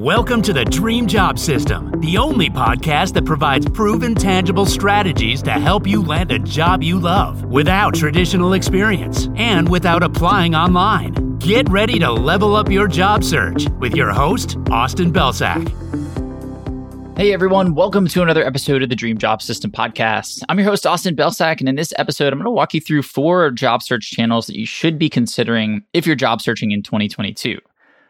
Welcome to the Dream Job System, the only podcast that provides proven, tangible strategies to help you land a job you love without traditional experience and without applying online. Get ready to level up your job search with your host, Austin Belcak. Hey everyone, welcome to another episode of the Dream Job System podcast. I'm your host, Austin Belcak, and in this episode, I'm going to walk you through four job search channels that you should be considering if you're job searching in 2022.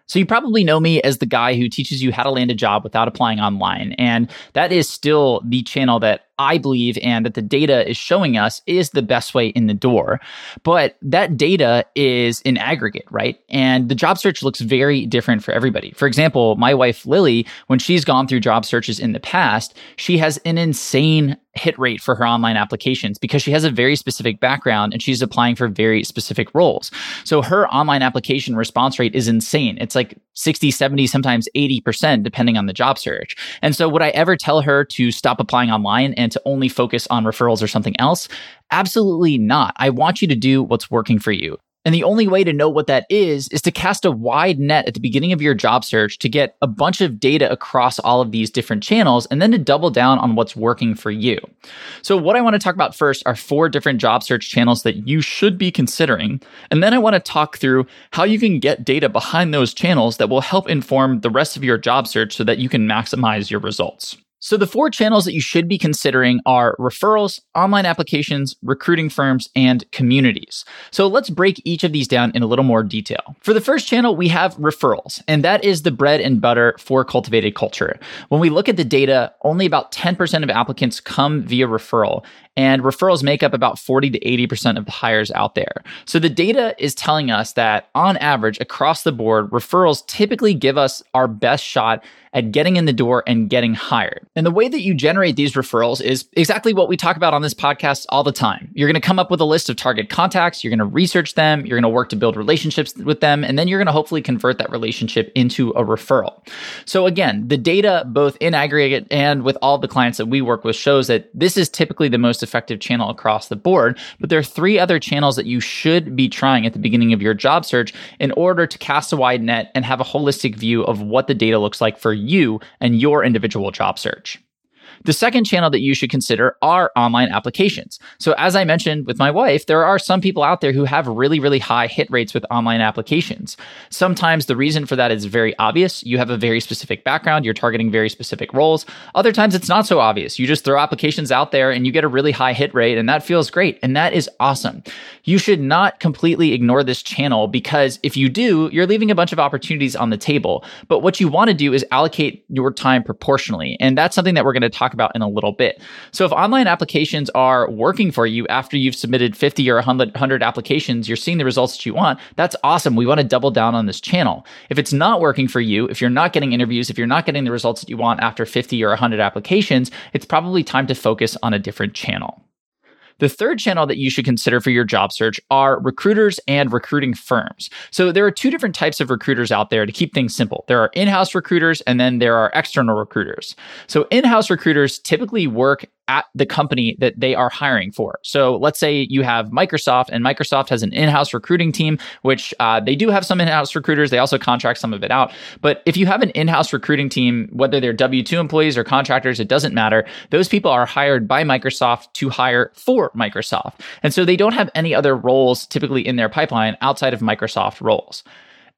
So, you probably know me as the guy who teaches you how to land a job without applying online. And that is still the channel that I believe and that the data is showing us is the best way in the door. But that data is in aggregate, right? And the job search looks very different for everybody. For example, my wife Lily, when she's gone through job searches in the past, she has an insane hit rate for her online applications because she has a very specific background and she's applying for very specific roles. So her online application response rate is insane. It's like 60, 70, sometimes 80%, depending on the job search. And so would I ever tell her to stop applying online and to only focus on referrals or something else? Absolutely not. I want you to do what's working for you. And the only way to know what that is is to cast a wide net at the beginning of your job search to get a bunch of data across all of these different channels and then to double down on what's working for you. So, what I want to talk about first are four different job search channels that you should be considering. And then I want to talk through how you can get data behind those channels that will help inform the rest of your job search so that you can maximize your results. So, the four channels that you should be considering are referrals, online applications, recruiting firms, and communities. So, let's break each of these down in a little more detail. For the first channel, we have referrals, and that is the bread and butter for cultivated culture. When we look at the data, only about 10% of applicants come via referral, and referrals make up about 40 to 80% of the hires out there. So the data is telling us that on average, across the board, referrals typically give us our best shot at getting in the door and getting hired. And the way that you generate these referrals is exactly what we talk about on this podcast all the time. You're going to come up with a list of target contacts, you're going to research them, you're going to work to build relationships with them, and then you're going to hopefully convert that relationship into a referral. So again, the data both in aggregate and with all the clients that we work with shows that this is typically the most effective channel across the board, but there are three other channels that you should be trying at the beginning of your job search in order to cast a wide net and have a holistic view of what the data looks like for you and your individual job search. The second channel that you should consider are online applications. So, as I mentioned with my wife, there are some people out there who have really, really high hit rates with online applications. Sometimes the reason for that is very obvious. You have a very specific background, you're targeting very specific roles. Other times it's not so obvious. You just throw applications out there and you get a really high hit rate, and that feels great. And that is awesome. You should not completely ignore this channel because if you do, you're leaving a bunch of opportunities on the table. But what you want to do is allocate your time proportionally. And that's something that we're going to talk talk about in a little bit. So if online applications are working for you after you've submitted 50 or 100 applications, you're seeing the results that you want, that's awesome. We want to double down on this channel. If it's not working for you, if you're not getting interviews, if you're not getting the results that you want after 50 or 100 applications, it's probably time to focus on a different channel. The third channel that you should consider for your job search are recruiters and recruiting firms. So there are two different types of recruiters out there to keep things simple. There are in-house recruiters and then there are external recruiters. So in-house recruiters typically work at the company that they are hiring for. So let's say you have Microsoft, and Microsoft has an in house recruiting team, which uh, they do have some in house recruiters. They also contract some of it out. But if you have an in house recruiting team, whether they're W 2 employees or contractors, it doesn't matter. Those people are hired by Microsoft to hire for Microsoft. And so they don't have any other roles typically in their pipeline outside of Microsoft roles.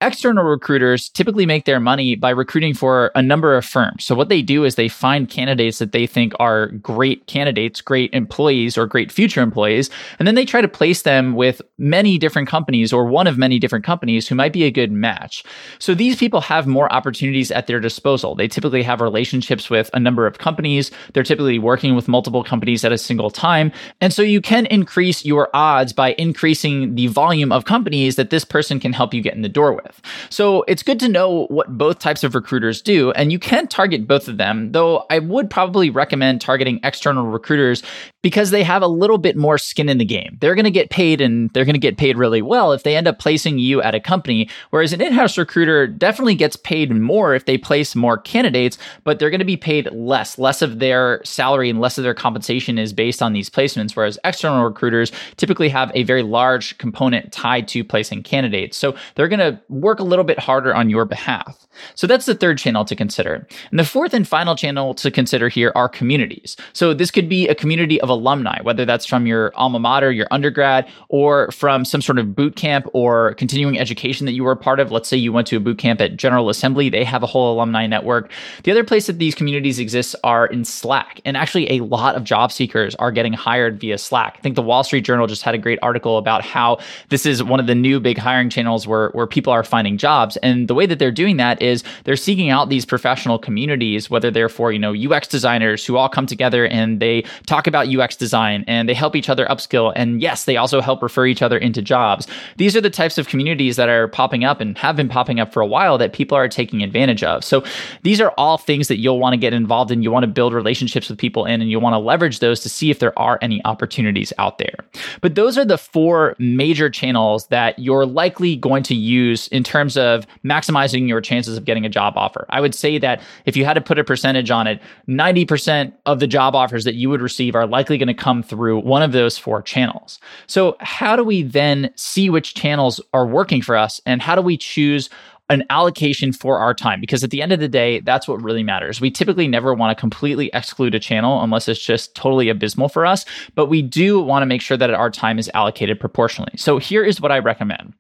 External recruiters typically make their money by recruiting for a number of firms. So, what they do is they find candidates that they think are great candidates, great employees, or great future employees, and then they try to place them with many different companies or one of many different companies who might be a good match. So, these people have more opportunities at their disposal. They typically have relationships with a number of companies, they're typically working with multiple companies at a single time. And so, you can increase your odds by increasing the volume of companies that this person can help you get in the door with with. So it's good to know what both types of recruiters do, and you can target both of them, though I would probably recommend targeting external recruiters because they have a little bit more skin in the game. They're going to get paid and they're going to get paid really well if they end up placing you at a company, whereas an in house recruiter definitely gets paid more if they place more candidates, but they're going to be paid less. Less of their salary and less of their compensation is based on these placements, whereas external recruiters typically have a very large component tied to placing candidates. So they're going to work a little bit harder on your behalf. So that's the third channel to consider. And the fourth and final channel to consider here are communities. So this could be a community of alumni, whether that's from your alma mater, your undergrad, or from some sort of boot camp or continuing education that you were a part of. Let's say you went to a boot camp at General Assembly, they have a whole alumni network. The other place that these communities exist are in Slack. And actually, a lot of job seekers are getting hired via Slack. I think the Wall Street Journal just had a great article about how this is one of the new big hiring channels where, where people are finding jobs. And the way that they're doing that is they're seeking out these professional communities, whether they're for, you know, UX designers who all come together and they talk about UX design and they help each other upskill. And yes, they also help refer each other into jobs. These are the types of communities that are popping up and have been popping up for a while that people are taking advantage of. So these are all things that you'll want to get involved in. You want to build relationships with people in and you want to leverage those to see if there are any opportunities out there. But those are the four major channels that you're likely going to use in terms of maximizing your chances of getting a job offer. I would say that if you had to put a percentage on it, 90% of the job offers that you would receive are likely going to come through one of those four channels. So, how do we then see which channels are working for us and how do we choose an allocation for our time because at the end of the day, that's what really matters. We typically never want to completely exclude a channel unless it's just totally abysmal for us, but we do want to make sure that our time is allocated proportionally. So here is what I recommend.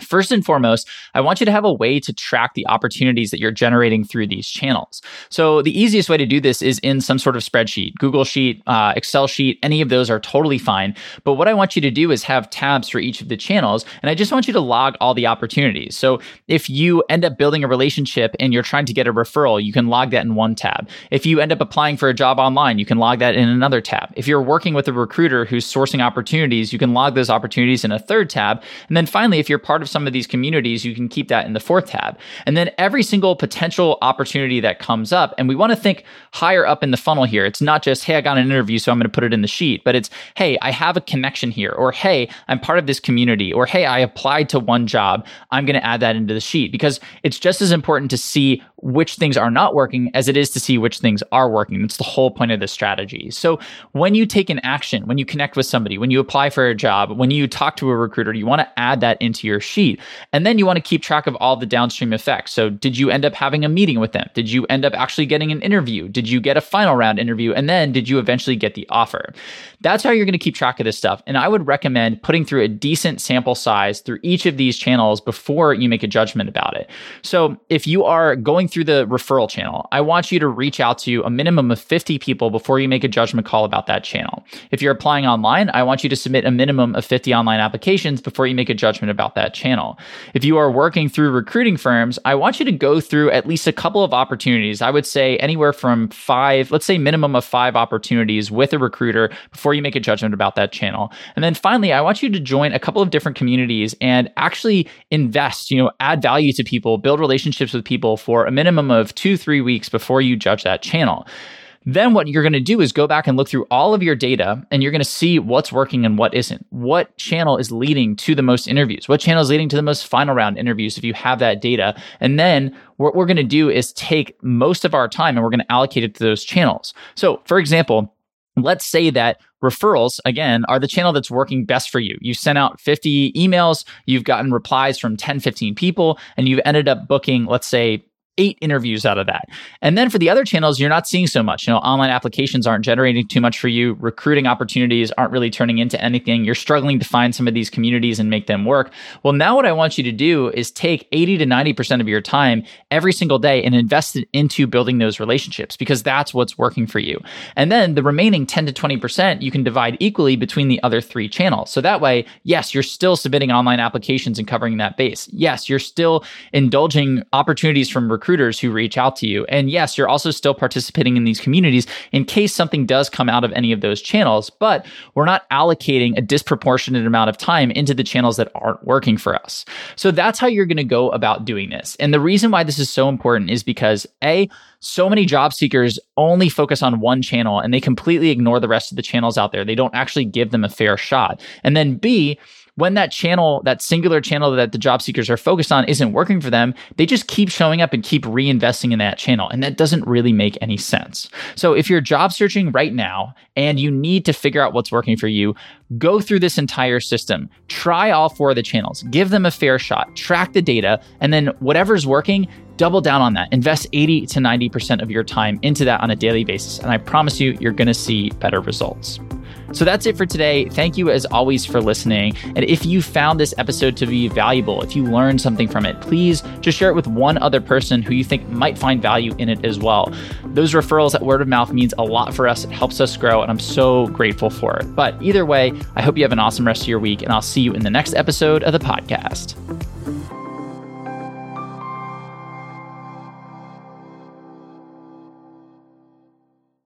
First and foremost, I want you to have a way to track the opportunities that you're generating through these channels. So, the easiest way to do this is in some sort of spreadsheet, Google Sheet, uh, Excel sheet, any of those are totally fine. But what I want you to do is have tabs for each of the channels, and I just want you to log all the opportunities. So, if you end up building a relationship and you're trying to get a referral, you can log that in one tab. If you end up applying for a job online, you can log that in another tab. If you're working with a recruiter who's sourcing opportunities, you can log those opportunities in a third tab. And then finally, if you're part of some of these communities, you can keep that in the fourth tab. And then every single potential opportunity that comes up, and we want to think higher up in the funnel here. It's not just, hey, I got an interview, so I'm going to put it in the sheet, but it's, hey, I have a connection here, or hey, I'm part of this community, or hey, I applied to one job. I'm going to add that into the sheet because it's just as important to see which things are not working as it is to see which things are working. It's the whole point of this strategy. So when you take an action, when you connect with somebody, when you apply for a job, when you talk to a recruiter, you want to add that into your sheet. And then you want to keep track of all the downstream effects. So did you end up having a meeting with them? Did you end up actually getting an interview? Did you get a final round interview? And then did you eventually get the offer? That's how you're going to keep track of this stuff. And I would recommend putting through a decent sample size through each of these channels before you make a judgment about it. So if you are going through the referral channel, I want you to reach out to a minimum of 50 people before you make a judgment call about that channel. If you're applying online, I want you to submit a minimum of 50 online applications before you make a judgment about that channel. If you are working through recruiting firms, I want you to go through at least a couple of opportunities. I would say anywhere from five, let's say minimum of five opportunities with a recruiter before you make a judgment about that channel. And then finally, I want you to join a couple of different communities and actually invest, you know, add value to people, build relationships with people for a minimum of two, three weeks before you judge that channel. Then what you're going to do is go back and look through all of your data and you're going to see what's working and what isn't. What channel is leading to the most interviews? What channel is leading to the most final round interviews if you have that data? And then what we're going to do is take most of our time and we're going to allocate it to those channels. So, for example, let's say that referrals again are the channel that's working best for you you sent out 50 emails you've gotten replies from 10 15 people and you've ended up booking let's say eight interviews out of that. And then for the other channels, you're not seeing so much. You know, online applications aren't generating too much for you. Recruiting opportunities aren't really turning into anything. You're struggling to find some of these communities and make them work. Well, now what I want you to do is take 80 to 90% of your time every single day and invest it into building those relationships because that's what's working for you. And then the remaining 10 to 20% you can divide equally between the other three channels. So that way, yes, you're still submitting online applications and covering that base. Yes, you're still indulging opportunities from recruiters who reach out to you. And yes, you're also still participating in these communities in case something does come out of any of those channels, but we're not allocating a disproportionate amount of time into the channels that aren't working for us. So that's how you're going to go about doing this. And the reason why this is so important is because A, so many job seekers only focus on one channel and they completely ignore the rest of the channels out there. They don't actually give them a fair shot. And then B, when that channel, that singular channel that the job seekers are focused on isn't working for them, they just keep showing up and keep reinvesting in that channel. And that doesn't really make any sense. So if you're job searching right now and you need to figure out what's working for you, go through this entire system, try all four of the channels, give them a fair shot, track the data, and then whatever's working, double down on that. Invest 80 to 90% of your time into that on a daily basis. And I promise you, you're going to see better results. So that's it for today. Thank you as always for listening. And if you found this episode to be valuable, if you learned something from it, please just share it with one other person who you think might find value in it as well. Those referrals at word of mouth means a lot for us. It helps us grow, and I'm so grateful for it. But either way, I hope you have an awesome rest of your week, and I'll see you in the next episode of the podcast.